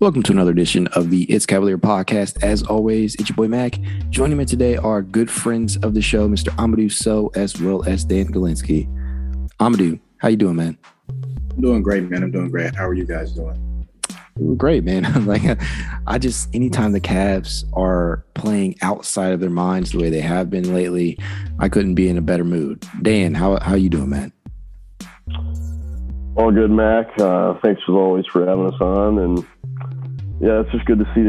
Welcome to another edition of the It's Cavalier podcast. As always, it's your boy Mac. Joining me today are good friends of the show, Mr. Amadou So, as well as Dan Galinsky. Amadou, how you doing, man? I'm doing great, man. I'm doing great. How are you guys doing? Great, man. like, I just anytime the Cavs are playing outside of their minds the way they have been lately, I couldn't be in a better mood. Dan, how how you doing, man? All good, Mac. Uh, thanks as always for having us on, and yeah, it's just good to see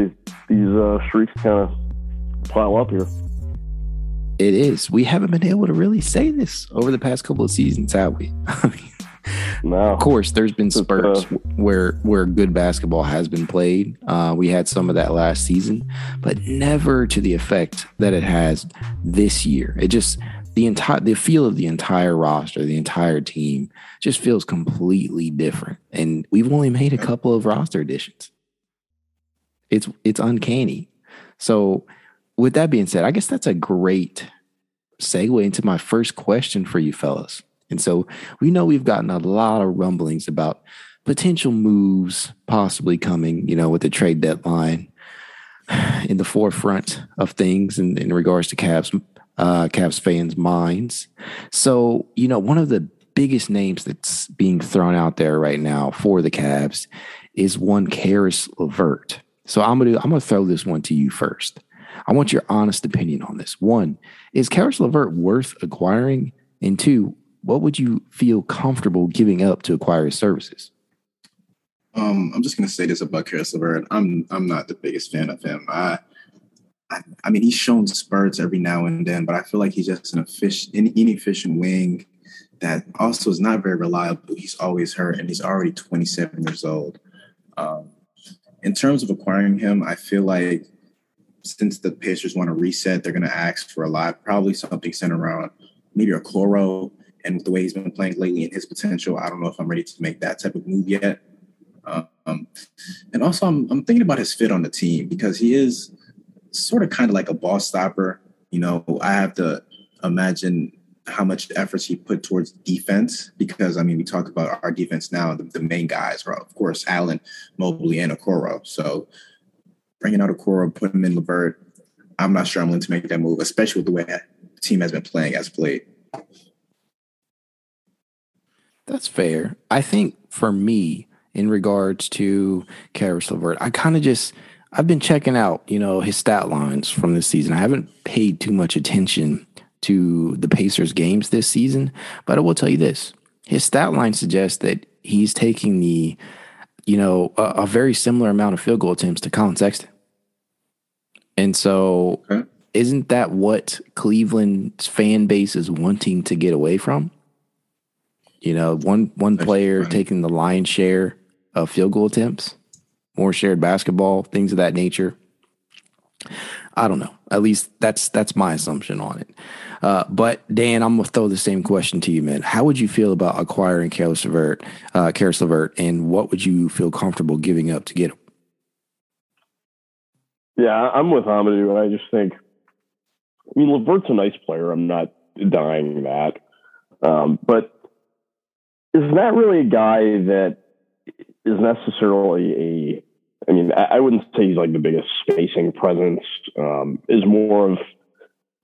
these uh, streaks kind of pile up here. It is. We haven't been able to really say this over the past couple of seasons, have we? no. Of course, there's been spurts uh, where where good basketball has been played. Uh, we had some of that last season, but never to the effect that it has this year. It just the entire the feel of the entire roster, the entire team, just feels completely different. And we've only made a couple of roster additions. It's it's uncanny. So with that being said, I guess that's a great segue into my first question for you fellas. And so we know we've gotten a lot of rumblings about potential moves possibly coming, you know, with the trade deadline in the forefront of things in, in regards to Cavs uh Cavs fans' minds. So, you know, one of the biggest names that's being thrown out there right now for the Cavs is one Caris LeVert. So I'm gonna I'm gonna throw this one to you first. I want your honest opinion on this. One, is Caris LeVert worth acquiring? And two, what would you feel comfortable giving up to acquire his services? Um, I'm just gonna say this about Caris LeVert. I'm I'm not the biggest fan of him. I, I, I mean he's shown spurts every now and then, but I feel like he's just an efficient, inefficient wing that also is not very reliable. He's always hurt, and he's already 27 years old. Um, in terms of acquiring him, I feel like since the Pacers want to reset, they're going to ask for a lot, probably something centered around maybe Okoro. And with the way he's been playing lately and his potential, I don't know if I'm ready to make that type of move yet. Um, and also, I'm, I'm thinking about his fit on the team because he is sort of kind of like a ball stopper. You know, I have to imagine how much efforts he put towards defense because I mean we talk about our defense now. The, the main guys are of course Allen, Mobley, and Okoro. So bringing out Okoro, putting him in LeVert, I'm not sure I'm willing to make that move, especially with the way the team has been playing as played. That's fair. I think for me, in regards to Caris LeVert, I kind of just I've been checking out, you know, his stat lines from this season. I haven't paid too much attention to the Pacers games this season, but I will tell you this. His stat line suggests that he's taking the, you know, a, a very similar amount of field goal attempts to Collin Sexton. And so okay. isn't that what Cleveland's fan base is wanting to get away from? You know, one one That's player funny. taking the lion's share of field goal attempts, more shared basketball, things of that nature. I don't know. At least that's that's my assumption on it. Uh, but Dan, I'm gonna throw the same question to you, man. How would you feel about acquiring Caris LeVert, uh, Caris LeVert, and what would you feel comfortable giving up to get him? Yeah, I'm with Amadou. I just think I mean, LeVert's a nice player. I'm not denying that. Um, but is not really a guy that is necessarily a. I mean, I, I wouldn't say he's like the biggest spacing presence. Um, is more of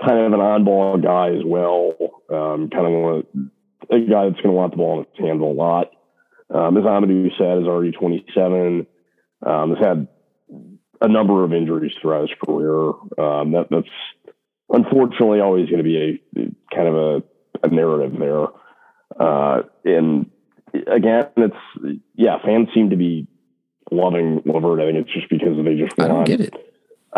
kind of an on-ball guy as well. Um, kind of a guy that's going to want the ball in his hands a lot. Um, as Amadou said, is already 27. Um, has had a number of injuries throughout his career. Um, that, that's unfortunately always going to be a kind of a, a narrative there. Uh, and again, it's yeah, fans seem to be loving LeVert. I think it's just because they just want. I don't get it.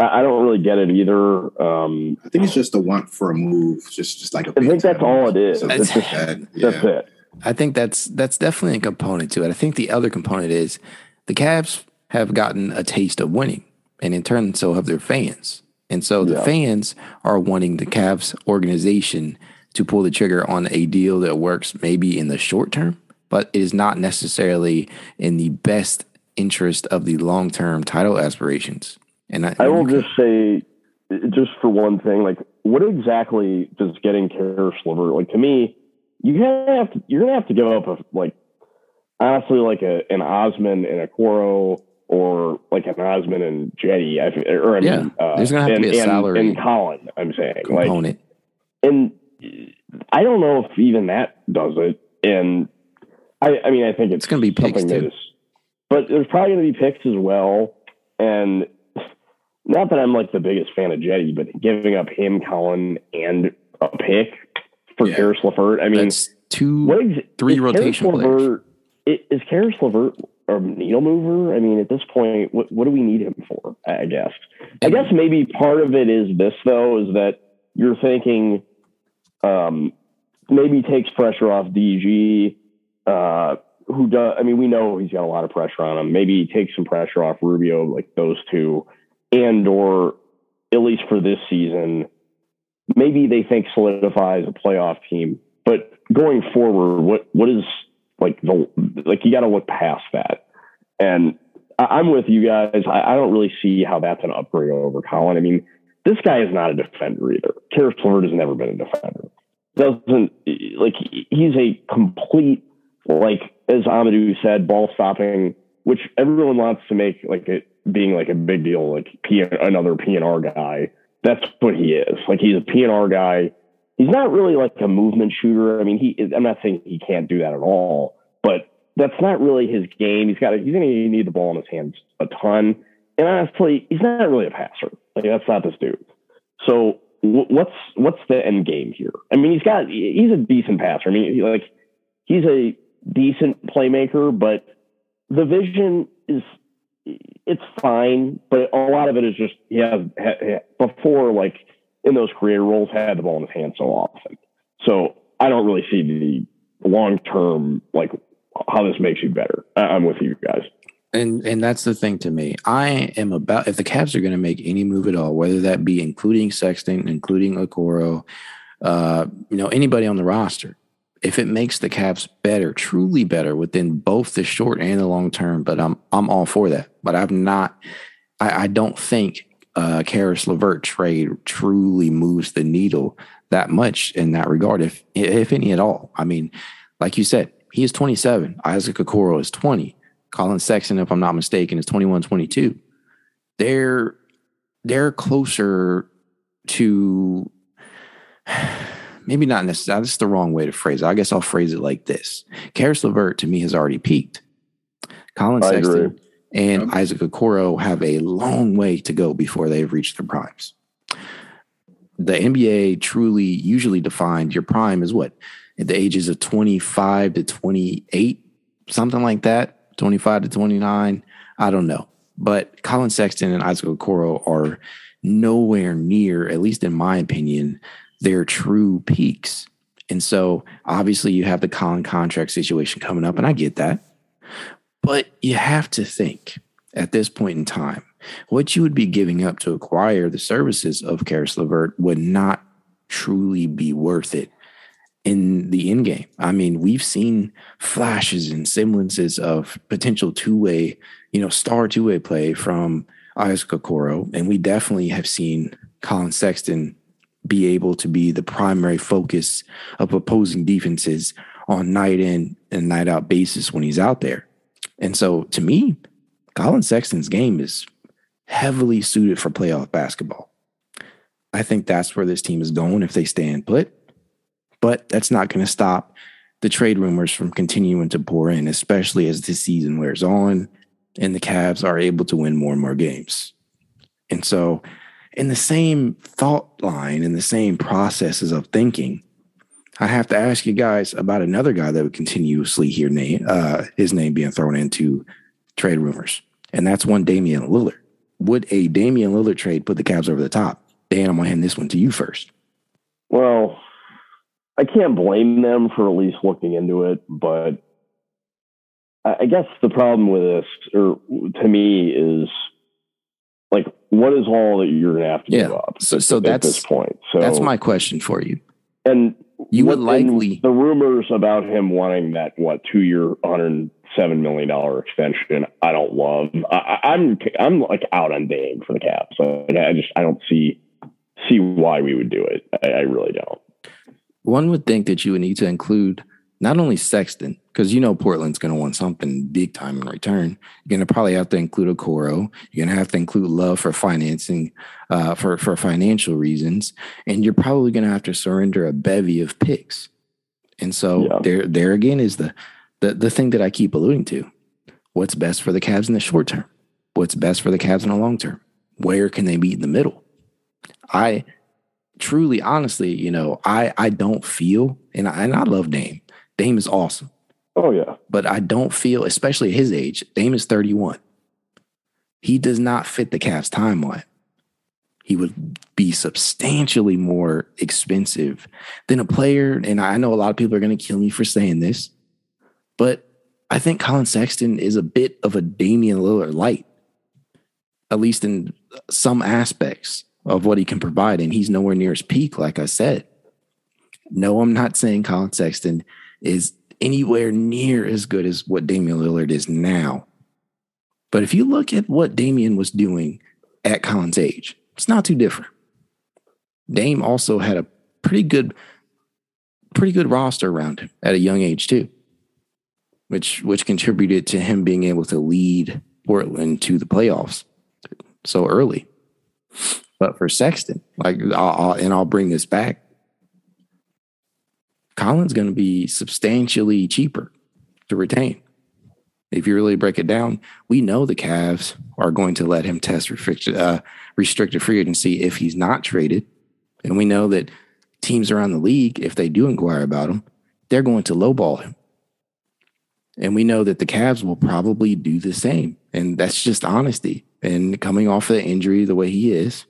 I, I don't really get it either. Um, I think it's just a want for a move, just just like a. I think that's all it is. So that's, just, yeah. that's it. I think that's that's definitely a component to it. I think the other component is the Cavs have gotten a taste of winning, and in turn, so have their fans. And so the yeah. fans are wanting the Cavs organization to pull the trigger on a deal that works maybe in the short term, but it is not necessarily in the best interest of the long term title aspirations. And I, I will just say, just for one thing, like what exactly does getting Caris LeVert like to me? You have to, you're gonna have to give up a like honestly like a an Osman and a Okoro or like an Osman and Cedi, or I yeah, mean, uh, there's gonna have and, to be a salary and, and Collin. I'm saying component, like, and I don't know if even that does it. And I, I mean, I think it's, it's gonna be picks too. Is, but there's probably gonna be picks as well. And not that I'm like the biggest fan of Cedi, but giving up him, Collin, and a pick for yeah. Caris LeVert. I mean, That's two, three rotation players. Is Caris LeVert a needle mover? I mean, at this point, what, what do we need him for? I guess. I guess maybe part of it is this though, is that you're thinking, um, maybe takes pressure off DG, uh, who does. I mean, we know he's got a lot of pressure on him. Maybe he takes some pressure off Rubio, like those two, and or at least for this season, maybe they think solidifies a playoff team. But going forward, what what is like the like you got to look past that. And I, am with you guys. I, I, don't really see how that's an upgrade over Collin. I mean, this guy is not a defender either. Caris LeVert has never been a defender. Doesn't like he's a complete like as Amadou said, ball stopping, which everyone wants to make like it being like a big deal, like P, another PNR guy. That's what he is. Like he's a PNR guy he's not really like a movement shooter. I mean, he I'm not saying he can't do that at all, but that's not really his game. He's got he's going to need the ball in his hands a ton. And honestly, he's not really a passer. Like that's not this dude. So what's what's the end game here? I mean, he's got he's a decent passer. I mean, like he's a decent playmaker, but the vision is it's fine, but a lot of it is just he has before like in those creator roles had the ball in his hand so often. So I don't really see the long term like how this makes you better. I'm with you guys. And and that's the thing to me. I am about if the Cavs are going to make any move at all, whether that be including Sexton, including Okoro, uh, you know, anybody on the roster, if it makes the Cavs better, truly better within both the short and the long term, but I'm I'm all for that. But I'm not. I, I don't think uh, Caris LeVert trade truly moves the needle that much in that regard, if if any at all. I mean, like you said, he is 27. Isaac Okoro is 20. Collin Sexton, if I'm not mistaken, is 21, 22. They're they're closer to maybe not necessarily. Ah, that's the wrong way to phrase it. I guess I'll phrase it like this: Caris LeVert to me has already peaked. Collin I Sexton agree and yep. Isaac Okoro have a long way to go before they've reached their primes. The NBA truly usually defined your prime as what? At the ages of 25 to 28, something like that, 25 to 29. I don't know. But Collin Sexton and Isaac Okoro are nowhere near, at least in my opinion, their true peaks. And so obviously you have the Collin contract situation coming up, and I get that. But you have to think at this point in time, what you would be giving up to acquire the services of Caris LeVert would not truly be worth it in the end game. I mean, we've seen flashes and semblances of potential two way, you know, star two way play from Isaac Okoro, and we definitely have seen Collin Sexton be able to be the primary focus of opposing defenses on night in and night out basis when he's out there. And so to me, Collin Sexton's game is heavily suited for playoff basketball. I think that's where this team is going if they stand put. But that's not going to stop the trade rumors from continuing to pour in, especially as this season wears on and the Cavs are able to win more and more games. And so, in the same thought line, in the same processes of thinking, I have to ask you guys about another guy that would continuously hear name, uh, his name being thrown into trade rumors, and that's one Damian Lillard. Would a Damian Lillard trade put the Cavs over the top? Dan, I'm gonna hand this one to you first. Well, I can't blame them for at least looking into it, but I guess the problem with this, or to me, is like, what is all that you're going to have to yeah. give up? So, so at that's this point. So that's my question for you. And you would likely the rumors about him wanting that what two year, hundred seven million dollar extension. I don't love. I, I'm I'm like out on Dame for the Cavs. So I just I don't see see why we would do it. I, I really don't. One would think that you would need to include not only Sexton, because you know Portland's going to want something big time in return. You're going to probably have to include Okoro. You're going to have to include Love for financing, uh, for for financial reasons, and you're probably going to have to surrender a bevy of picks. And so yeah. there, there again is the, the the thing that I keep alluding to. What's best for the Cavs in the short term? What's best for the Cavs in the long term? Where can they meet in the middle? I truly, honestly, you know, I I don't feel, and I, and I love Dame. Dame is awesome. Oh yeah, but I don't feel, especially at his age, Dame is thirty one. He does not fit the Cavs timeline. He would be substantially more expensive than a player, and I know a lot of people are going to kill me for saying this, but I think Collin Sexton is a bit of a Damian Lillard light, at least in some aspects of what he can provide, and he's nowhere near his peak, like I said. No, I'm not saying Collin Sexton is anywhere near as good as what Damian Lillard is now. But if you look at what Damian was doing at Collin's age, it's not too different. Dame also had a pretty good, pretty good roster around him at a young age too, which which contributed to him being able to lead Portland to the playoffs so early. But for Sexton, like, I'll, I'll, and I'll bring this back. Collin's going to be substantially cheaper to retain. If you really break it down, we know the Cavs are going to let him test restricted, uh, free agency if he's not traded. And we know that teams around the league, if they do inquire about him, they're going to lowball him. And we know that the Cavs will probably do the same. And that's just honesty. And coming off of the injury the way he is,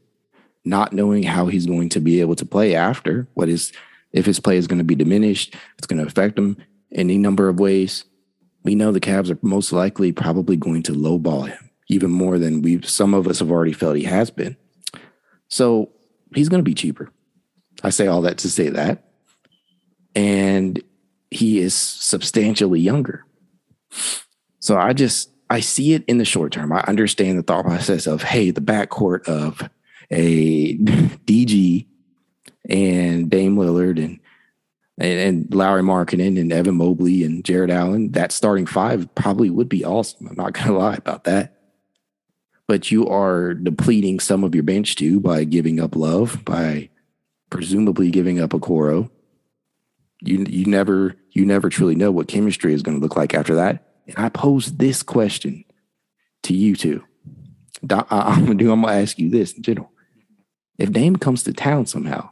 not knowing how he's going to be able to play after what is if his play is going to be diminished, it's going to affect him any number of ways. We know the Cavs are most likely probably going to lowball him even more than we some of us have already felt he has been. So he's going to be cheaper. I say all that to say that. And he is substantially younger. So I just I see it in the short term. I understand the thought process of hey, the backcourt of a DG and Dame Lillard and and, and Lauri Markkanen and Evan Mobley and Jarrett Allen, that starting five probably would be awesome. I'm not gonna lie about that. But you are depleting some of your bench too by giving up love, by presumably giving up Okoro. You you never you never truly know what chemistry is going to look like after that. And I pose this question to you two. I'm gonna do. I'm gonna ask you this in general. If Dame comes to town somehow,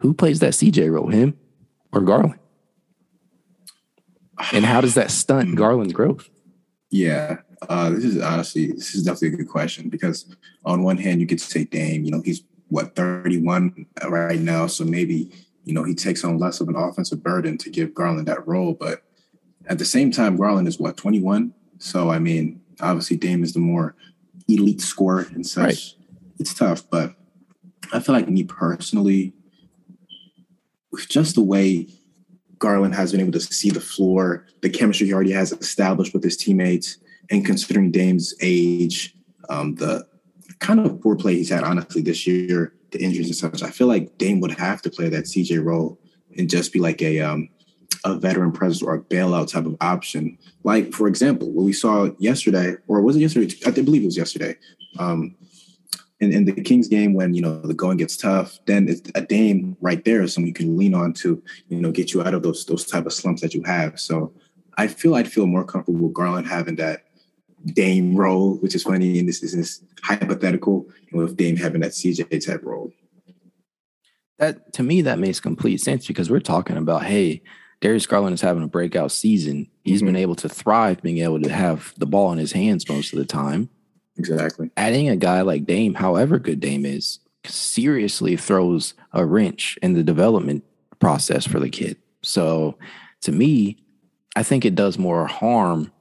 who plays that CJ role, him or Garland? And how does that stunt Garland's growth? Yeah, uh, this is honestly this is definitely a good question because on one hand you could say Dame, you know, he's what 31 right now, so maybe you know he takes on less of an offensive burden to give Garland that role, but at the same time, Garland is what 21, so I mean, obviously Dame is the more elite scorer and such. Right. It's tough, but I feel like me personally, just the way Garland has been able to see the floor, the chemistry he already has established with his teammates, and considering Dame's age, um, the kind of poor play he's had, honestly, this year, the injuries and such, I feel like Dame would have to play that CJ role and just be like a um, a veteran presence or a bailout type of option. Like for example, what we saw yesterday, or was it yesterday? I believe it was yesterday. Um, in, in the Kings game, when you know the going gets tough, then it's a Dame right there, someone you can lean on to, you know, get you out of those those type of slumps that you have. So I feel I'd feel more comfortable with Garland having that Dame role, which is funny, and this is this hypothetical, and with Dame having that CJ type role. That to me, that makes complete sense because we're talking about, hey, Darius Garland is having a breakout season. He's mm-hmm. been able to thrive, being able to have the ball in his hands most of the time. Exactly. Adding a guy like Dame, however good Dame is, seriously throws a wrench in the development process for the kid. So to me, I think it does more harm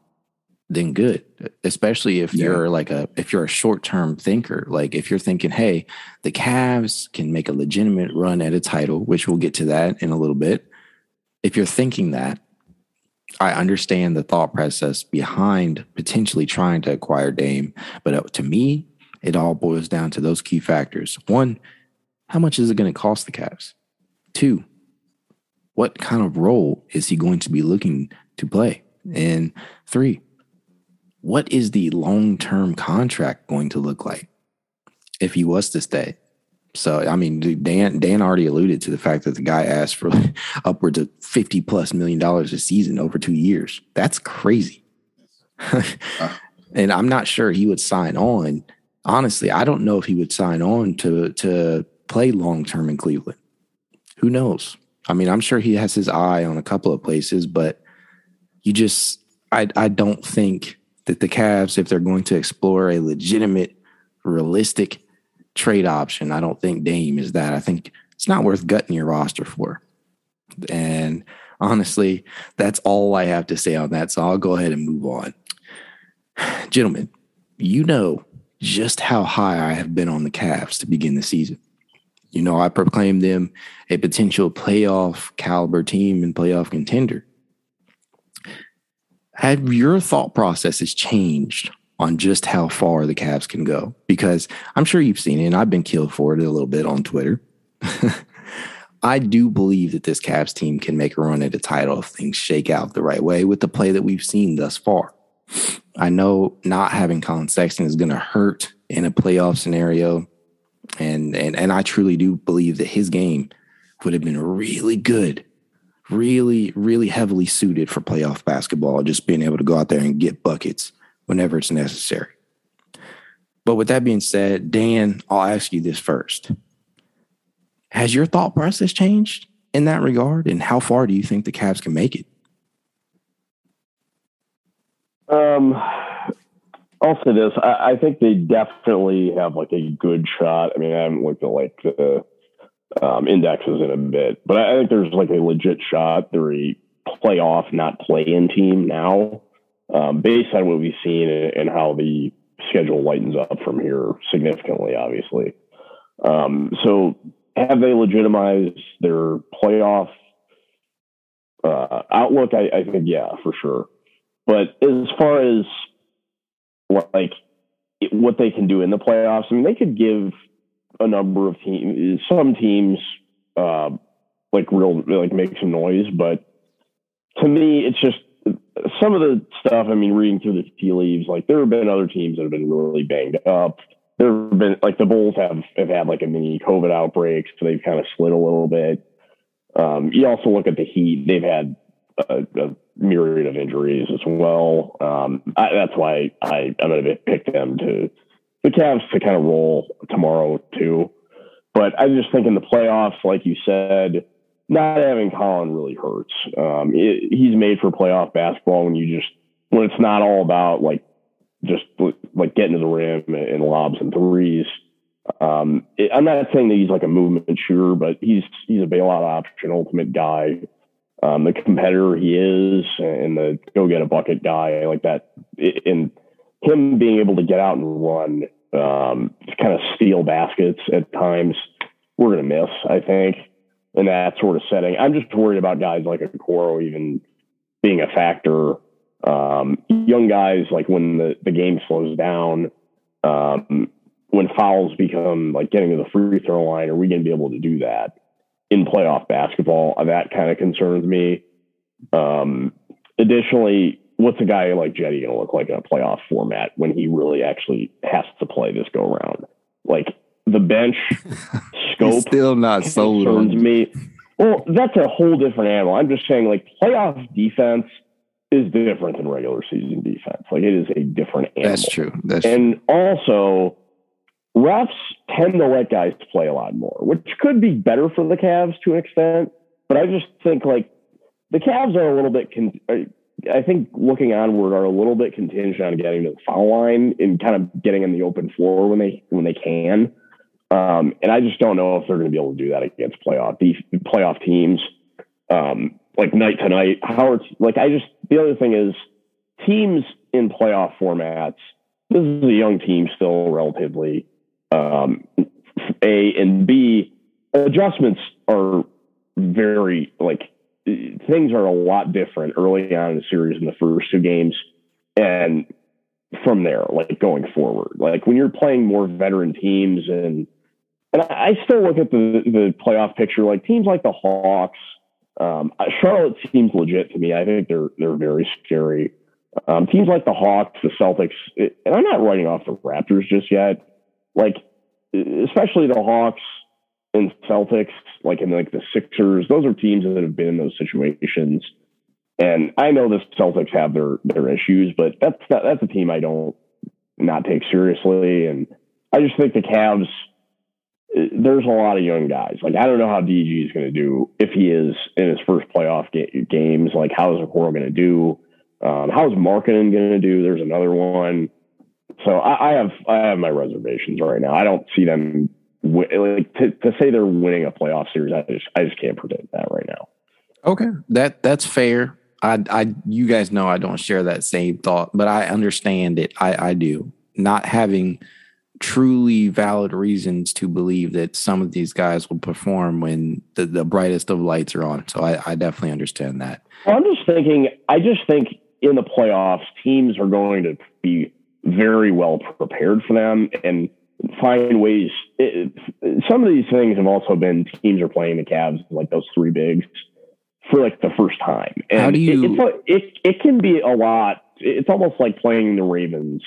than good, especially if yeah. you're like a if you're a short-term thinker. Like if you're thinking, hey, the Cavs can make a legitimate run at a title, which we'll get to that in a little bit. If you're thinking that, I understand the thought process behind potentially trying to acquire Dame, but uh, to me, it all boils down to those key factors. One, how much is it going to cost the Cavs? Two, what kind of role is he going to be looking to play? And three, what is the long term contract going to look like if he was to stay? So I mean, Dan Dan already alluded to the fact that the guy asked for upwards of fifty plus million dollars a season over two years. That's crazy. and I'm not sure he would sign on. Honestly, I don't know if he would sign on to to play long term in Cleveland. Who knows? I mean, I'm sure he has his eye on a couple of places, but you just I I don't think that the Cavs, if they're going to explore a legitimate, realistic trade option. I don't think Dame is that. I think it's not worth gutting your roster for. And honestly, that's all I have to say on that. So I'll go ahead and move on. Gentlemen, you know just how high I have been on the Cavs to begin the season. You know, I proclaimed them a potential playoff caliber team and playoff contender. Have your thought processes changed on just how far the Cavs can go because I'm sure you've seen it, and I've been killed for it a little bit on Twitter. I do believe that this Cavs team can make a run at a title if things shake out the right way with the play that we've seen thus far. I know not having Collin Sexton is going to hurt in a playoff scenario, and and and I truly do believe that his game would have been really good, really really heavily suited for playoff basketball. Just being able to go out there and get buckets whenever it's necessary. But with that being said, Dan, I'll ask you this first. Has your thought process changed in that regard? And how far do you think the Cavs can make it? Um, I'll say this. I, I, think they definitely have like a good shot. I mean, I haven't looked at like the um, indexes in a bit, but I, I think there's like a legit shot. They're a playoff, not play in team now um, based on what we've seen and, how the schedule lightens up from here significantly, obviously. Um, so, have they legitimized their playoff uh, outlook? I, I, think, yeah, for sure. But as far as like what they can do in the playoffs, I mean, they could give a number of teams, some teams, uh, like real, like make some noise. But to me, it's just some of the stuff, I mean, reading through the tea leaves, like there have been other teams that have been really banged up. There have been like the Bulls have have had like a mini COVID outbreak, so they've kind of slid a little bit. Um, you also look at the Heat; they've had a, a myriad of injuries as well. Um, I, that's why I, I'm going to pick them to the Cavs to kind of roll tomorrow too. But I just think in the playoffs, like you said, not having Collin really hurts. Um, it, he's made for playoff basketball when you just when it's not all about like just like getting to the rim and lobs and threes. Um, it, I'm not saying that he's like a movement shooter, but he's he's a bailout option, ultimate guy. Um, the competitor he is, and the go get a bucket guy like that. And him being able to get out and run, um, kind of steal baskets at times, we're gonna miss. I think in that sort of setting. I'm just worried about guys like Okoro even being a factor. Um, young guys, like when the, the game slows down, um, when fouls become like getting to the free throw line, are we going to be able to do that in playoff basketball? That kind of concerns me. Um, additionally, what's a guy like Jetty going to look like in a playoff format when he really actually has to play this go around? Like the bench scope still not sold concerns on. me. Well, that's a whole different animal. I'm just saying, like playoff defense is different than regular season defense. Like it is a different animal. That's true. That's and true. also, refs tend to let guys play a lot more, which could be better for the Cavs to an extent. But I just think like the Cavs are a little bit. Con- I think looking onward are a little bit contingent on getting to the foul line and kind of getting in the open floor when they when they can. Um, and I just don't know if they're going to be able to do that against playoff playoff teams, um, like night to night. Howard's like I just the other thing is teams in playoff formats. This is a young team still, relatively. Um, a and B adjustments are very like things are a lot different early on in the series in the first two games, and from there, like going forward, like when you're playing more veteran teams and and I still look at the the playoff picture like teams like the Hawks. Um, Charlotte seems legit to me. I think they're they're very scary. Um, teams like the Hawks, the Celtics, and I'm not writing off the Raptors just yet. Like, especially the Hawks and Celtics, like in like the Sixers, those are teams that have been in those situations. And I know the Celtics have their their issues, but that's that's a team I don't not take seriously. And I just think the Cavs there's a lot of young guys. Like I don't know how DG is going to do if he is in his first playoff ga- games. Like how is Okoro going to do? Um, how is Markkanen going to do? There's another one. So I, I, have I have my reservations right now. I don't see them like to, to say they're winning a playoff series. I just I just can't predict that right now. Okay, that that's fair. I I you guys know I don't share that same thought, but I understand it. I I do not having truly valid reasons to believe that some of these guys will perform when the, the brightest of lights are on. So I, I definitely understand that. I'm just thinking, I just think in the playoffs, teams are going to be very well prepared for them and find ways. It, some of these things have also been teams are playing the Cavs, like those three bigs, for like the first time. And How do you? It, it, it can be a lot. It's almost like playing the Ravens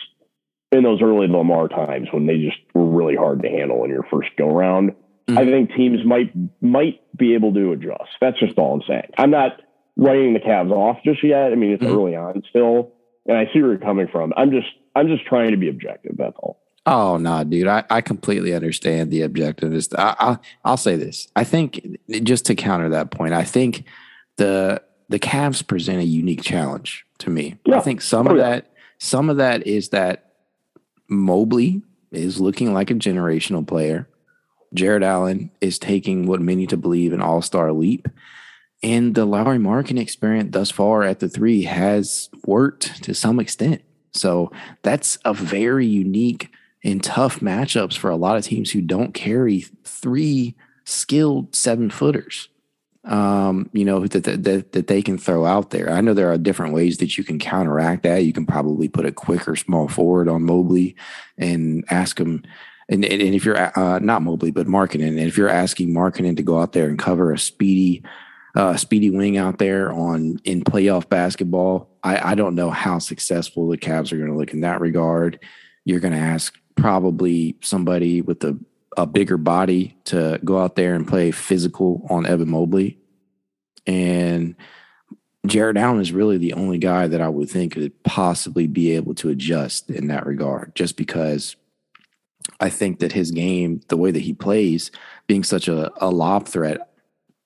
in those early Lamar times when they just were really hard to handle in your first go round. Mm-hmm. I think teams might might be able to adjust. That's just all I'm saying. I'm not writing the Cavs off just yet. I mean, it's mm-hmm. early on still, and I see where you're coming from. I'm just I'm just trying to be objective. That's all. Oh no, dude! I, I completely understand the objectiveness. I, I I'll say this. I think just to counter that point, I think the the Cavs present a unique challenge to me. Yeah. I think some oh, of yeah. that some of that is that Mobley is looking like a generational player. Jarrett Allen is taking what many to believe an all star leap. And the Lauri Markkanen experience thus far at the three has worked to some extent. So that's a very unique and tough matchups for a lot of teams who don't carry three skilled seven footers um, you know, that, that, that they can throw out there. I know there are different ways that you can counteract that. You can probably put a quicker small forward on Mobley and ask him. And, and, and if you're uh, not Mobley, but Markkanen, and if you're asking Markkanen to go out there and cover a speedy, uh, speedy wing out there on in playoff basketball, I, I don't know how successful the Cavs are going to look in that regard. You're going to ask probably somebody with a a bigger body to go out there and play physical on Evan Mobley. And Jarrett Allen is really the only guy that I would think could possibly be able to adjust in that regard, just because I think that his game, the way that he plays, being such a, a lob threat,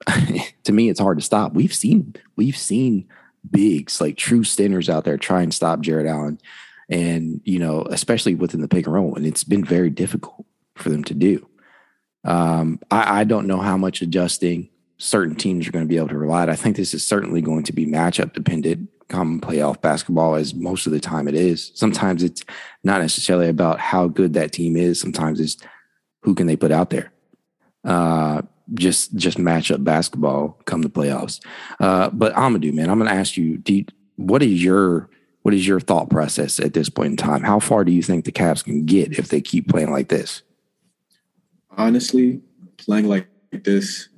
to me, it's hard to stop. We've seen we've seen bigs like true stinners out there try and stop Jarrett Allen, and you know, especially within the pick and roll, and it's been very difficult for them to do. Um, I, I, don't know how much adjusting certain teams are going to be able to rely on. I think this is certainly going to be matchup dependent come playoff basketball as most of the time it is. Sometimes it's not necessarily about how good that team is. Sometimes it's who can they put out there. Uh, just just matchup basketball come the playoffs. Uh, but Amadou, man, I'm going to ask you, you, what is your What is your thought process at this point in time? How far do you think the Cavs can get if they keep playing like this? Honestly, playing like this,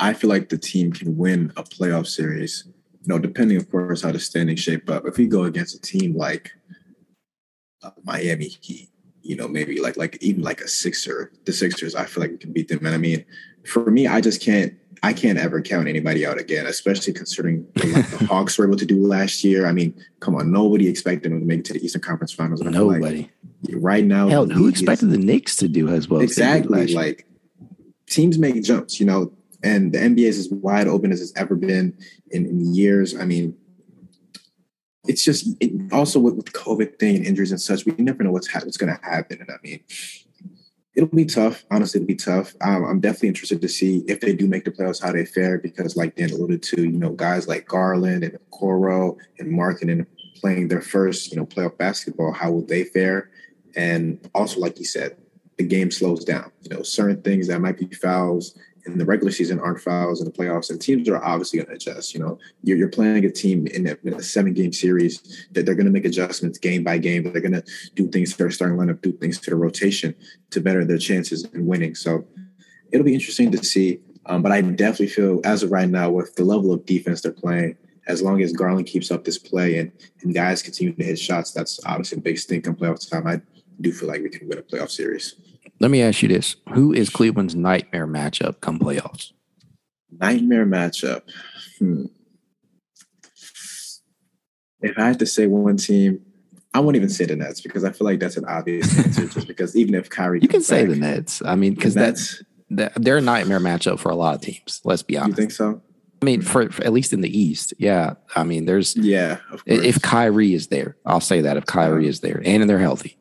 I feel like the team can win a playoff series. You know, depending, of course, how the standings shape up. If we go against a team like uh, Miami Heat, you know, maybe like like even like a Sixer, the Sixers, I feel like we can beat them. And I mean, for me, I just can't I can't ever count anybody out again, especially considering what the Hawks were able to do last year. I mean, come on, nobody expected them to make it to the Eastern Conference Finals. Nobody. Like right now, hell, who expected is, the Knicks to do as well? Exactly. Like teams make jumps, you know, and the NBA is as wide open as it's ever been in, in years. I mean, it's just it, also with, with COVID thing and injuries and such, we never know what's ha- what's going to happen. And I mean, it'll be tough. Honestly, it'll be tough. Um, I'm definitely interested to see if they do make the playoffs, how they fare, because like Dan alluded to, you know, guys like Garland and Okoro and Markkanen playing their first, you know, playoff basketball, how will they fare? And also, like you said, the game slows down. You know, certain things that might be fouls in the regular season aren't fouls in the playoffs, and teams are obviously going to adjust. You know, you're, you're playing a team in a, a seven game series that they're going to make adjustments game by game. They're going to do things to their starting lineup, do things to the rotation to better their chances in winning. So it'll be interesting to see. Um, but I definitely feel, as of right now, with the level of defense they're playing, as long as Garland keeps up this play and, and guys continue to hit shots, that's obviously a big stink in playoff time. I do feel like we can win a playoff series. Let me ask you this: Who is Cleveland's nightmare matchup come playoffs? Nightmare matchup. Hmm. If I had to say one team, I won't even say the Nets because I feel like that's an obvious answer. just because even if Kyrie, you can say the Nets. I mean, because that's they're a nightmare matchup for a lot of teams. Let's be honest. You think so? I mean, for, for, at least in the East, yeah. I mean, there's yeah. If Kyrie is there, I'll say that if Kyrie is there and they're healthy,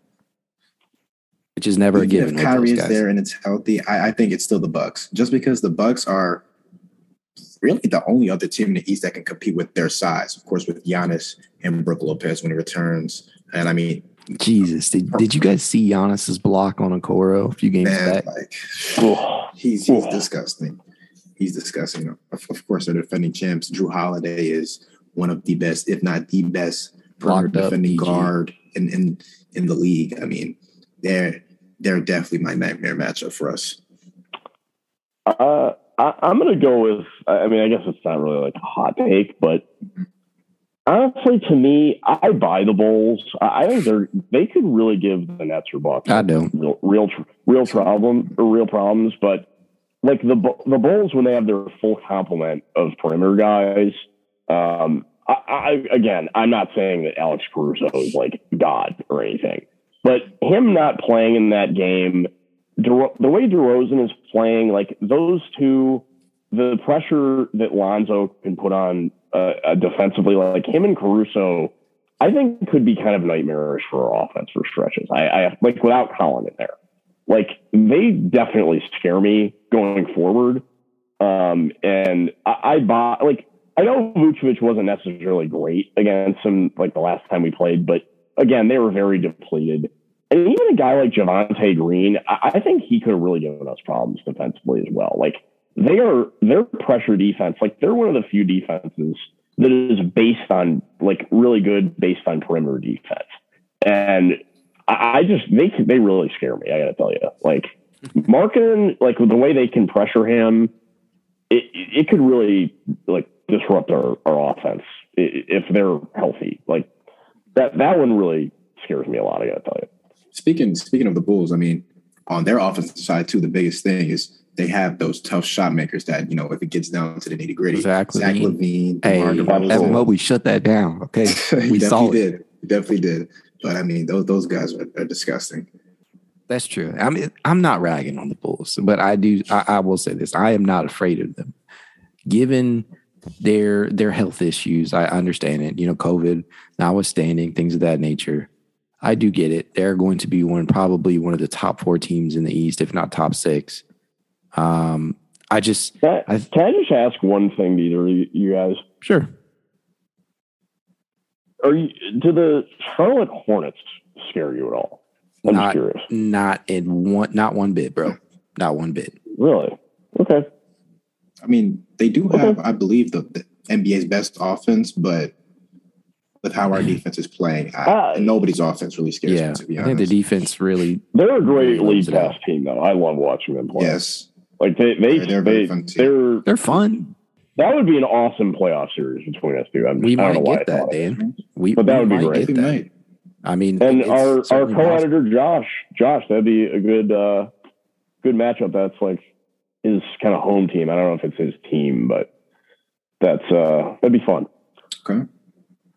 which is never Even a given. If Kyrie is there and it's healthy, I, I, think it's still the Bucks. Just because the Bucks are really the only other team in the East that can compete with their size. Of course, with Giannis and Brook Lopez when he returns. And I mean, Jesus, did, did you guys see Giannis's block on Okoro a few games man, back? Like, he's he's disgusting. He's disgusting. Of, of, course, they're defending champs. Jrue Holiday is one of the best, if not the best, defending guard in, in in the league. I mean, they're they're definitely my nightmare matchup for us. Uh, I, am gonna go with. I mean, I guess it's not really like a hot take, but honestly, to me, I buy the Bulls. I think they're they could really give the Nets or Bucks. I do real real real problem or real problems, but like the the Bulls when they have their full complement of perimeter guys. Um, I, I again, I'm not saying that Alex Caruso is like God or anything, but him not playing in that game, the way DeRozan is playing, like those two, the pressure that Lonzo can put on uh, uh, defensively, like him and Caruso, I think could be kind of nightmarish for offense for stretches. I, I like without Collin in there, like they definitely scare me going forward. Um, and I, I buy like I know Vucevic wasn't necessarily great against him like the last time we played, but again, they were very depleted. And even a guy like Javonte Green, I, think he could have really given us problems defensively as well. Like they are their pressure defense, like they're one of the few defenses that is based on like really good based on perimeter defense. And I, I just they they really scare me. I got to tell you, like Markkanen, like the way they can pressure him, it it could really like disrupt our our offense if they're healthy. Like that that one really scares me a lot. I got to tell you. Speaking speaking of the Bulls, I mean, on their offensive side too, the biggest thing is they have those tough shot makers that you know if it gets down to the nitty gritty. Exactly. Zach LaVine, hey, Evan Mobley shut that down. Okay, we definitely did. He definitely did. But I mean, those those guys are, are, disgusting. That's true. I mean, I'm not ragging on the Bulls, but I do. I, I will say this: I am not afraid of them, given their their health issues. I understand it. You know, COVID notwithstanding, things of that nature. I do get it. They're going to be one, probably one of the top four teams in the East, if not top six. Um, I just can I, can I just ask one thing to either you guys? Sure. Are you do the Charlotte Hornets scare you at all? I'm not, curious. Not in one, not one bit, bro. Not one bit. Really? Okay. I mean, they do have, okay. I believe, the, the NBA's best offense, but with how our defense is playing. I, uh, nobody's offense really scares yeah, me. To be honest, I think the defense really. They're a great lead pass team, though. I love watching them play. Yes, like they they they're they, they're they're fun. That would be an awesome playoff series between us two. I'm, we might get that, Dan. We, but that we would be great. That. I mean, and our our co-editor Josh, Josh, that'd be a good uh, good matchup. That's like his kind of home team. I don't know if it's his team, but that's uh that'd be fun. Okay.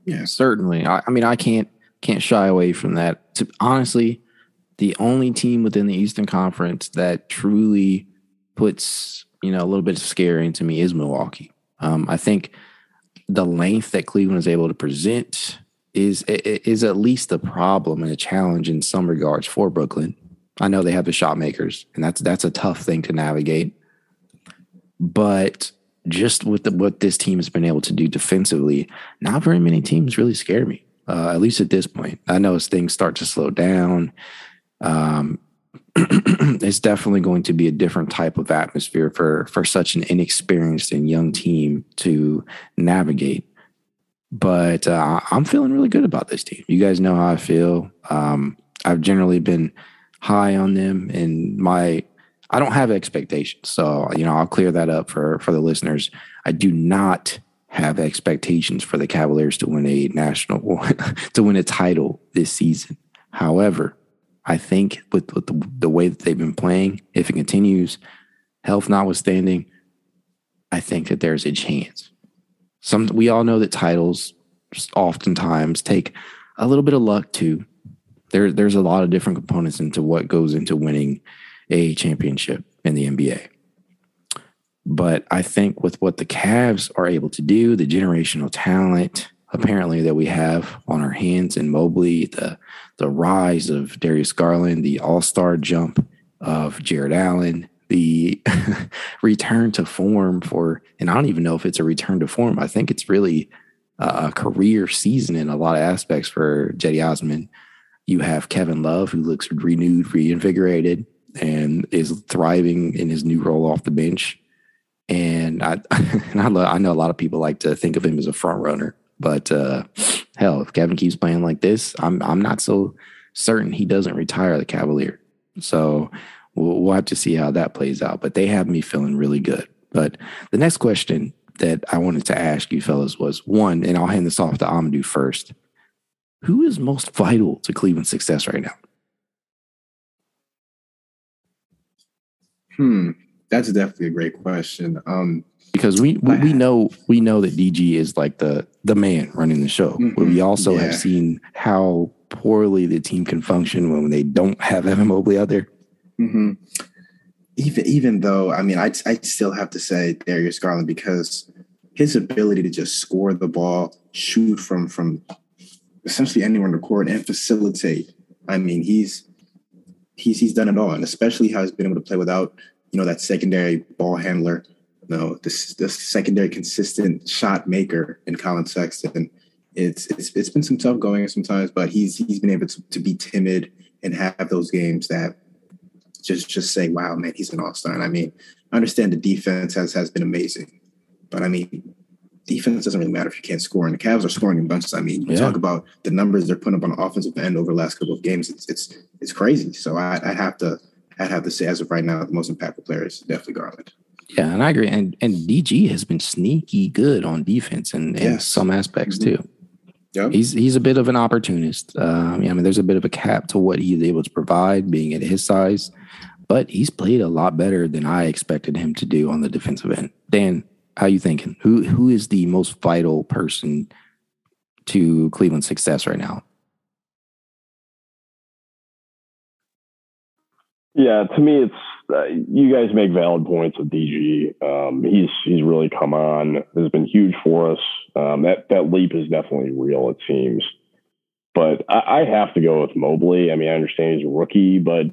Yeah, certainly. I, I mean, I can't can't shy away from that. To, honestly, the only team within the Eastern Conference that truly puts you know a little bit of scare into me is Milwaukee. Um, I think the length that Cleveland is able to present is is at least a problem and a challenge in some regards for Brooklyn. I know they have the shot makers, and that's that's a tough thing to navigate. But just with the, what this team has been able to do defensively, not very many teams really scare me. Uh, at least at this point, I know as things start to slow down, um, it's definitely going to be a different type of atmosphere for for such an inexperienced and young team to navigate. But uh, I'm feeling really good about this team. You guys know how I feel. Um, I've generally been high on them, and my I don't have expectations. So, you know, I'll clear that up for for the listeners. I do not have expectations for the Cavaliers to win a national to win a title this season. However, I think with, with the, the way that they've been playing, if it continues, health notwithstanding, I think that there's a chance. Some we all know that titles oftentimes take a little bit of luck too. There, there's a lot of different components into what goes into winning a championship in the NBA. But I think with what the Cavs are able to do, the generational talent apparently that we have on our hands in Mobley, the the rise of Darius Garland, the all-star jump of Jarrett Allen, the return to form for, and I don't even know if it's a return to form. I think it's really a career season in a lot of aspects for Cedi Osman. You have Kevin Love, who looks renewed, reinvigorated and is thriving in his new role off the bench. And I, and I, love, I know a lot of people like to think of him as a front runner, but uh, hell, if Kevin keeps playing like this, I'm I'm not so certain he doesn't retire the Cavalier. So we'll, we'll have to see how that plays out. But they have me feeling really good. But the next question that I wanted to ask you fellas was one, and I'll hand this off to Amadou first. Who is most vital to Cleveland's success right now? Hmm, that's definitely a great question. Um, because we, we, we know we know that DG is like the the man running the show. Mm-hmm, but we also yeah. have seen how poorly the team can function when they don't have Evan Mobley out there. Mm-hmm. Even even though I mean I I still have to say Darius Garland because his ability to just score the ball, shoot from from essentially anywhere in the court, and facilitate. I mean he's he's he's done it all, and especially how he's been able to play without you know that secondary ball handler, you know this the secondary consistent shot maker in Collin Sexton. It's it's it's been some tough going sometimes, but he's he's been able to, to be timid and have those games that just just say, wow, man, he's an all star. And I mean, I understand the defense has has been amazing, but I mean, defense doesn't really matter if you can't score. And the Cavs are scoring in bunches. I mean, you yeah. talk about the numbers they're putting up on the offensive end over the last couple of games. It's it's it's crazy. So I, I have to I'd have to say as of right now, the most impactful player is definitely Garland. Yeah, and I agree. And and DG has been sneaky good on defense and in, yes. some aspects mm-hmm. too. Yep. He's he's a bit of an opportunist. Uh, I mean, there's a bit of a cap to what he's able to provide, being at his size. But he's played a lot better than I expected him to do on the defensive end. Dan, how you thinking? Who who is the most vital person to Cleveland's success right now? Yeah, to me, it's uh, you guys make valid points with DG. Um, he's he's really come on. Has been huge for us. Um, that that leap is definitely real. It seems, but I, I, have to go with Mobley. I mean, I understand he's a rookie, but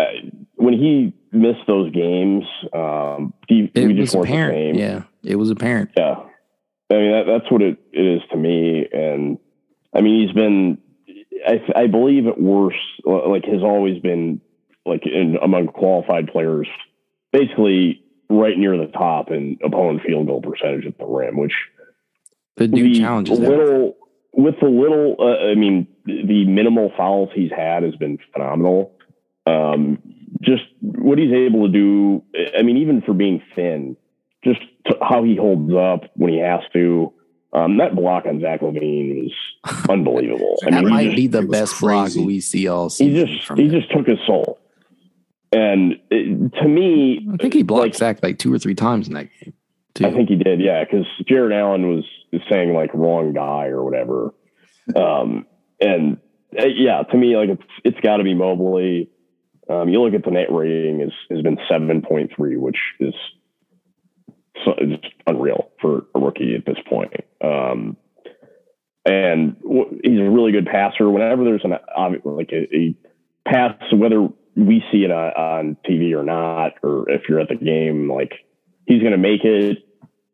uh, when he missed those games, um, he, it we just was apparent. Yeah, it was apparent. Yeah, I mean that, that's what it, it is to me. And I mean, he's been. I, I believe at worst, like has always been like in among qualified players, basically right near the top in opponent field goal percentage at the rim, which the new challenges a little with the little, uh, I mean, the minimal fouls he's had has been phenomenal. Um, just what he's able to do. I mean, even for being thin, just how he holds up when he has to. Um, that block on Zach LaVine was unbelievable. I mean, that might just, be the best block we see all season. He just he just took his soul, and it, to me, I think he blocked like, Zach like two or three times in that game. Too. I think he did, yeah, because Jarrett Allen was saying like wrong guy or whatever, um, and uh, yeah, to me, like it's it's got to be Mobley. Um, you look at the net rating is has been seven point three, which is so it's unreal for a rookie at this point. Um, and w- he's a really good passer. Whenever there's an like a, a pass, whether we see it on, on, TV or not, or if you're at the game, like he's going to make it.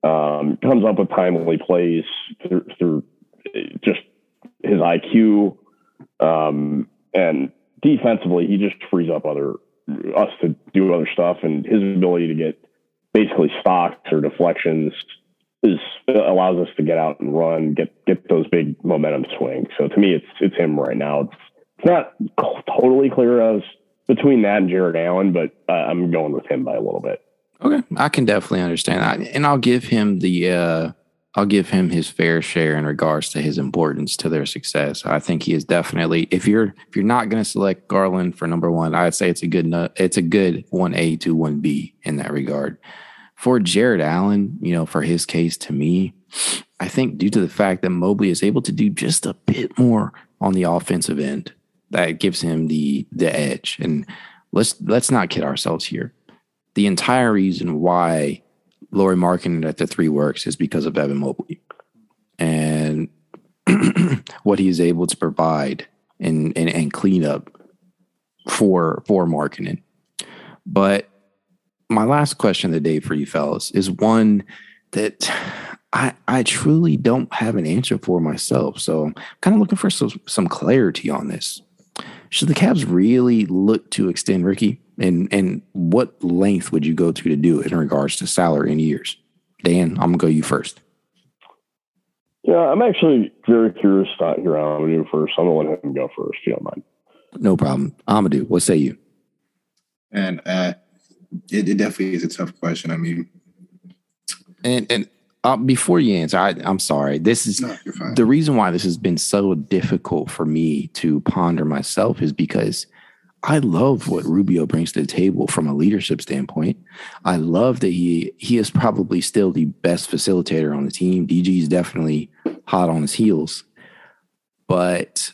Um, comes up with timely plays through, through just his IQ, um, and defensively, he just frees up other us to do other stuff, and his ability to get basically stocks or deflections is allows us to get out and run, get get those big momentum swings. So to me, it's it's him right now. It's it's not totally clear as between that and Jarrett Allen, but uh, I'm going with him by a little bit. Okay, I can definitely understand that, and I'll give him the uh, I'll give him his fair share in regards to his importance to their success. I think he is definitely if you're if you're not going to select Garland for number one, I'd say it's a good it's a good one A to one B in that regard for Jarrett Allen, you know, for his case to me, I think due to the fact that Mobley is able to do just a bit more on the offensive end, that gives him the the edge. And let's let's not kid ourselves here. The entire reason why Lauri Markkanen at the three works is because of Evan Mobley and what he's able to provide and, and, and clean up for for Markkanen. But my last question of the day for you fellas is one that I I truly don't have an answer for myself. So I'm kind of looking for some some clarity on this. Should the Cavs really look to extend Ricky? And and what length would you go to to do it in regards to salary and years? Dan, I'm gonna go you first. Yeah, I'm actually very curious to hear Amadou first. I'm gonna let him go first, if you don't mind. No problem. Amadou, what say you? And uh it, it definitely is a tough question. I mean, and and uh, before you answer, I, am sorry. This is no, the reason why this has been so difficult for me to ponder myself is because I love what Rubio brings to the table from a leadership standpoint. I love that he he is probably still the best facilitator on the team. DG is definitely hot on his heels, but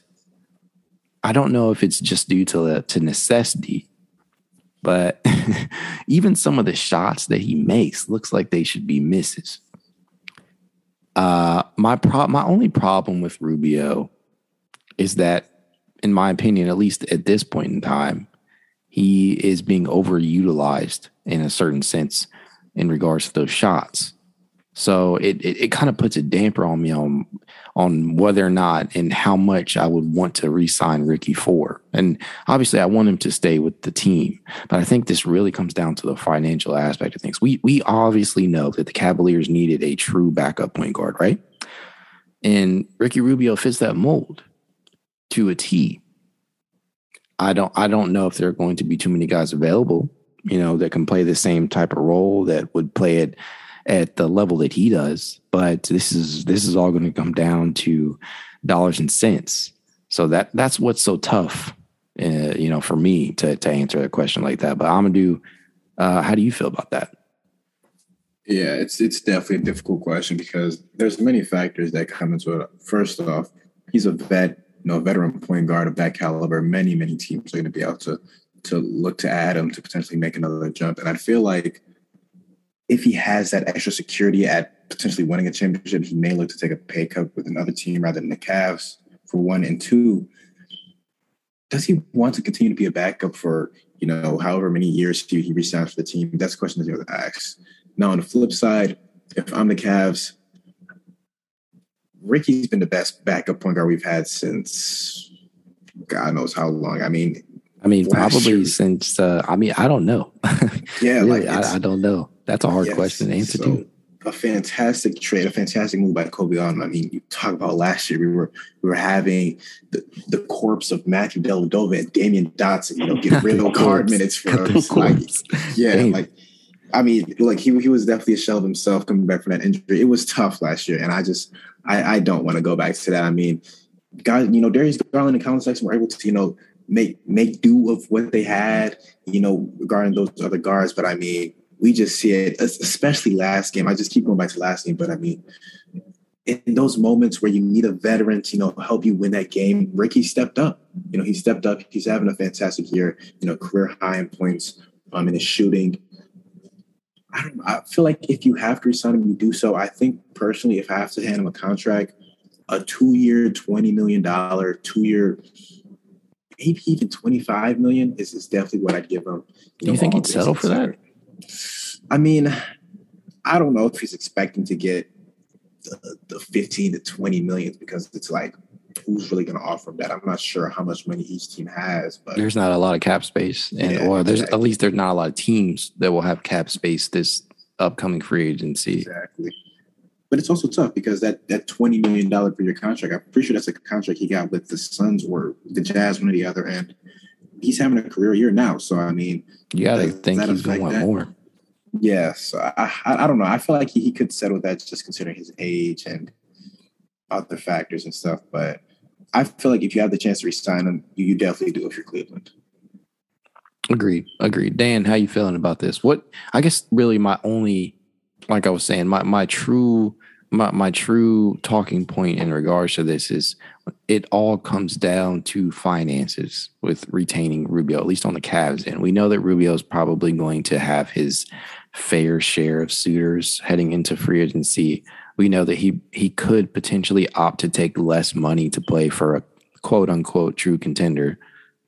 I don't know if it's just due to to necessity but even some of the shots that he makes looks like they should be misses. Uh, my pro- my only problem with Rubio is that, in my opinion, at least at this point in time, he is being overutilized in a certain sense in regards to those shots. So it, it, it kind of puts a damper on me on on whether or not and how much I would want to re-sign Ricky for. And obviously I want him to stay with the team. But I think this really comes down to the financial aspect of things. We we obviously know that the Cavaliers needed a true backup point guard, right? And Ricky Rubio fits that mold to a T. I don't I don't know if there are going to be too many guys available, you know, that can play the same type of role that would play it at the level that he does. But this is this is all going to come down to dollars and cents. So that that's what's so tough, uh, you know, for me to to answer a question like that. But Amadou, uh, how do you feel about that? Yeah, it's it's definitely a difficult question because there's many factors that come into it. First off, he's a vet, know, veteran point guard of that caliber. Many many teams are going to be able to to look to add him to potentially make another jump, and I feel like if he has that extra security at potentially winning a championship, he may look to take a pay cut with another team rather than the Cavs for one and two. Does he want to continue to be a backup for you know however many years he, he resigns for the team? That's a question that you have to ask. Now on the flip side, if I'm the Cavs, Ricky's been the best backup point guard we've had since God knows how long. I mean, I mean, probably year. since uh, I mean, I don't know. Yeah, really, like I, I, don't know. That's a hard yes. question to answer so, to. a fantastic trade, a fantastic move by Koby Altman. I mean, you talk about last year, we were we were having the, the corpse of Matthew Dellavedova and Damyean Dotson, you know, get real card minutes for us. Like, yeah, Damn. like I mean, like he he was definitely a shell of himself coming back from that injury. It was tough last year, and I just I, I don't want to go back to that. I mean, guys, you know, Darius Garland and Collin Sexton were able to, you know, make make do of what they had, you know, regarding those other guards. But I mean, we just see it, especially last game. I just keep going back to last game, but I mean, in those moments where you need a veteran to, you know, help you win that game, Ricky stepped up. You know, he stepped up. He's having a fantastic year. You know, career high in points, um, in his shooting. I don't. I feel like if you have to resign him, you do so. I think personally, if I have to hand him a contract, a two-year, twenty million dollar, two-year, maybe even twenty-five million is, is definitely what I'd give him. You do you think he'd settle for that? I mean, I don't know if he's expecting to get the, the 15 to 20 millions because it's like who's really going to offer him that? I'm not sure how much money each team has, but there's not a lot of cap space, and yeah, or there's exactly. at least there's not a lot of teams that will have cap space this upcoming free agency. Exactly. But it's also tough because that that twenty million dollar per year contract, I'm pretty sure that's a contract he got with the Suns or the Jazz, one or the other, and he's having a career year now. So I mean, you got to think he's going to want more. Yes, I, I, I don't know. I feel like he, he could settle that just considering his age and other factors and stuff. But I feel like if you have the chance to resign him, you, definitely do if you're Cleveland. Agreed. Agreed. Dan, how you feeling about this? What I guess really my only, like I was saying, my my true my my true talking point in regards to this is it all comes down to finances with retaining Rubio, at least on the Cavs And We know that Rubio is probably going to have his fair share of suitors heading into free agency. We know that he he could potentially opt to take less money to play for a quote unquote true contender,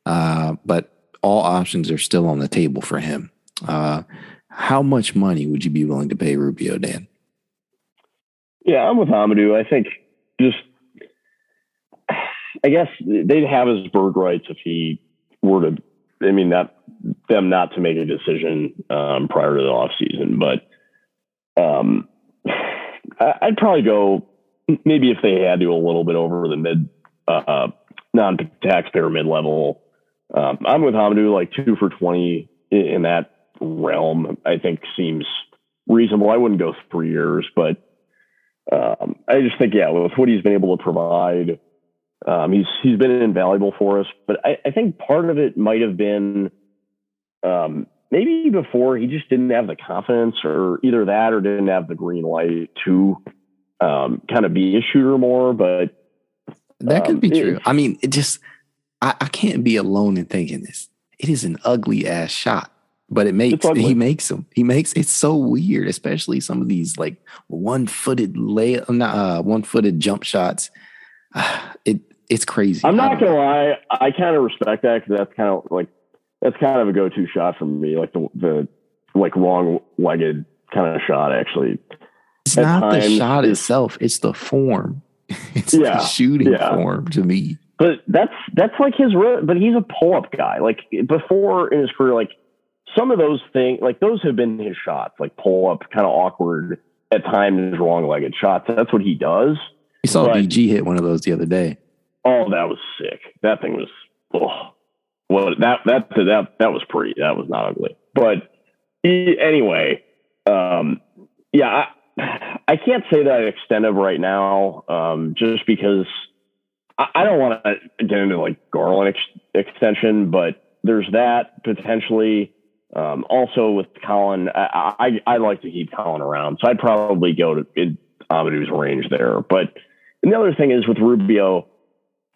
uh, but all options are still on the table for him. Uh, how much money would you be willing to pay Rubio, Dan? Yeah, I'm with Amadou. I think just, I guess they'd have his bird rights if he were to. I mean, that them not to make a decision um, prior to the off season, but um, I'd probably go maybe if they had to a little bit over the mid uh, non-taxpayer mid level. Um, I'm with Amadou like two for twenty in that realm. I think seems reasonable. I wouldn't go three years, but um, I just think, yeah, with what he's been able to provide, um, he's he's been invaluable for us. But I, I think part of it might have been um, maybe before he just didn't have the confidence, or either that, or didn't have the green light to um, kind of be a shooter more. But that could be um, true. I mean, it just I, I can't be alone in thinking this. It is an ugly ass shot but it makes he makes them. He makes it's so weird, especially some of these like one footed lay uh, one footed jump shots. Uh, it it's crazy. I'm not gonna know. lie, I kind of respect that because that's kind of like that's kind of a go to shot for me, like the the like wrong legged kind of shot. Actually, it's At not the shot itself; it's the form. It's yeah, the shooting yeah. form to me. But that's that's like his. But he's a pull up guy. Like before in his career, like some of those things, like those have been his shots, like pull up, kind of awkward at times, wrong legged shots. That's what he does. You saw but, BG hit one of those the other day. Oh, that was sick. That thing was, oh, well, that that that that was pretty. That was not ugly. But anyway, um, yeah, I, I can't say that extensive right now, um, just because I, I don't want to get into like Garland ex- extension, but there's that potentially. Um, also with Collin, I, I, I like to keep Collin around, so I'd probably go to in Amadou's range there. But the other thing is with Rubio,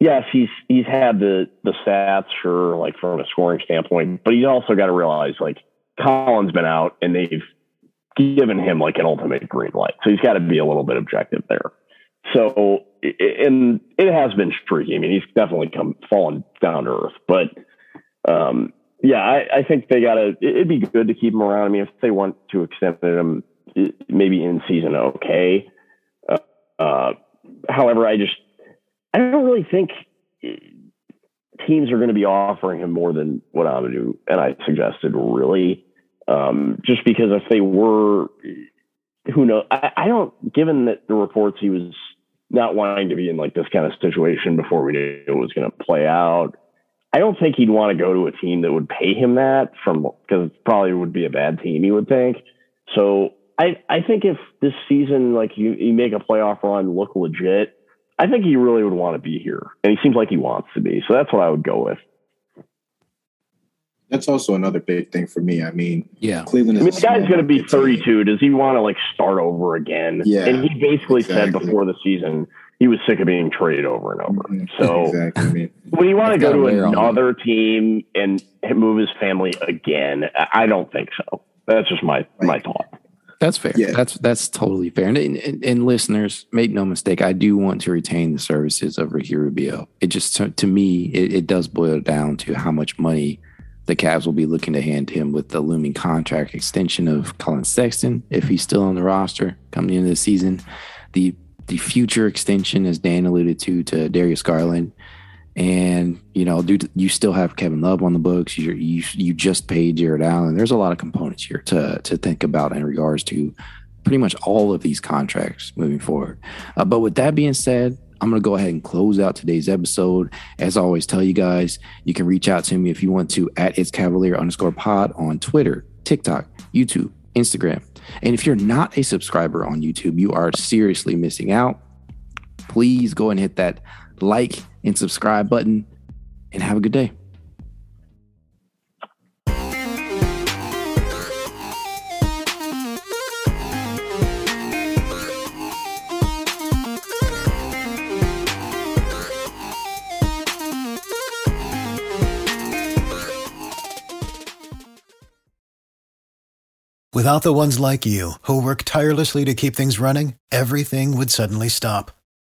yes, he's he's had the the stats, sure, like from a scoring standpoint, but he's also got to realize like Collin's been out and they've given him like an ultimate green light, so he's got to be a little bit objective there. So, and it has been streaky. I mean, he's definitely come fallen down to earth, but um, yeah, I, I think they got to. It'd be good to keep him around. I mean, if they want to extend him, maybe in season, okay. Uh, uh, however, I just I don't really think teams are going to be offering him more than what Amadou and I suggested. Really, um, just because if they were, who knows? I, I don't. Given that the reports he was not wanting to be in like this kind of situation before we knew it was going to play out. I don't think he'd want to go to a team that would pay him that from because probably would be a bad team. He would think. So I I think if this season like you, you make a playoff run look legit, I think he really would want to be here, and he seems like he wants to be. So that's what I would go with. That's also another big thing for me. I mean, yeah, Cleveland. I mean, the guy's going to be 32. Team. Does he want to like start over again? Yeah, and he basically exactly. said before the season he was sick of being traded over and over. Mm-hmm. So exactly. I mean, would he want to go to another team and move his family again? I don't think so. That's just my right. my thought. That's fair. Yeah. That's that's totally fair. And, and, and, listeners, make no mistake, I do want to retain the services of Ricky Rubio. It just to, to me, it, it, does boil down to how much money the Cavs will be looking to hand him with the looming contract extension of Collin Sexton, if he's still on the roster coming into the season. The the future extension, as Dan alluded to, to Darius Garland. And you know, dude, you still have Kevin Love on the books. You you you just paid Jarrett Allen. There's a lot of components here to to think about in regards to pretty much all of these contracts moving forward. Uh, but with that being said, I'm going to go ahead and close out today's episode. As always, tell you guys you can reach out to me if you want to at it's cavalier underscore pod on Twitter, TikTok, YouTube, Instagram. And if you're not a subscriber on YouTube, you are seriously missing out. Please go and hit that like and subscribe button and have a good day. Without the ones like you, who work tirelessly to keep things running, everything would suddenly stop.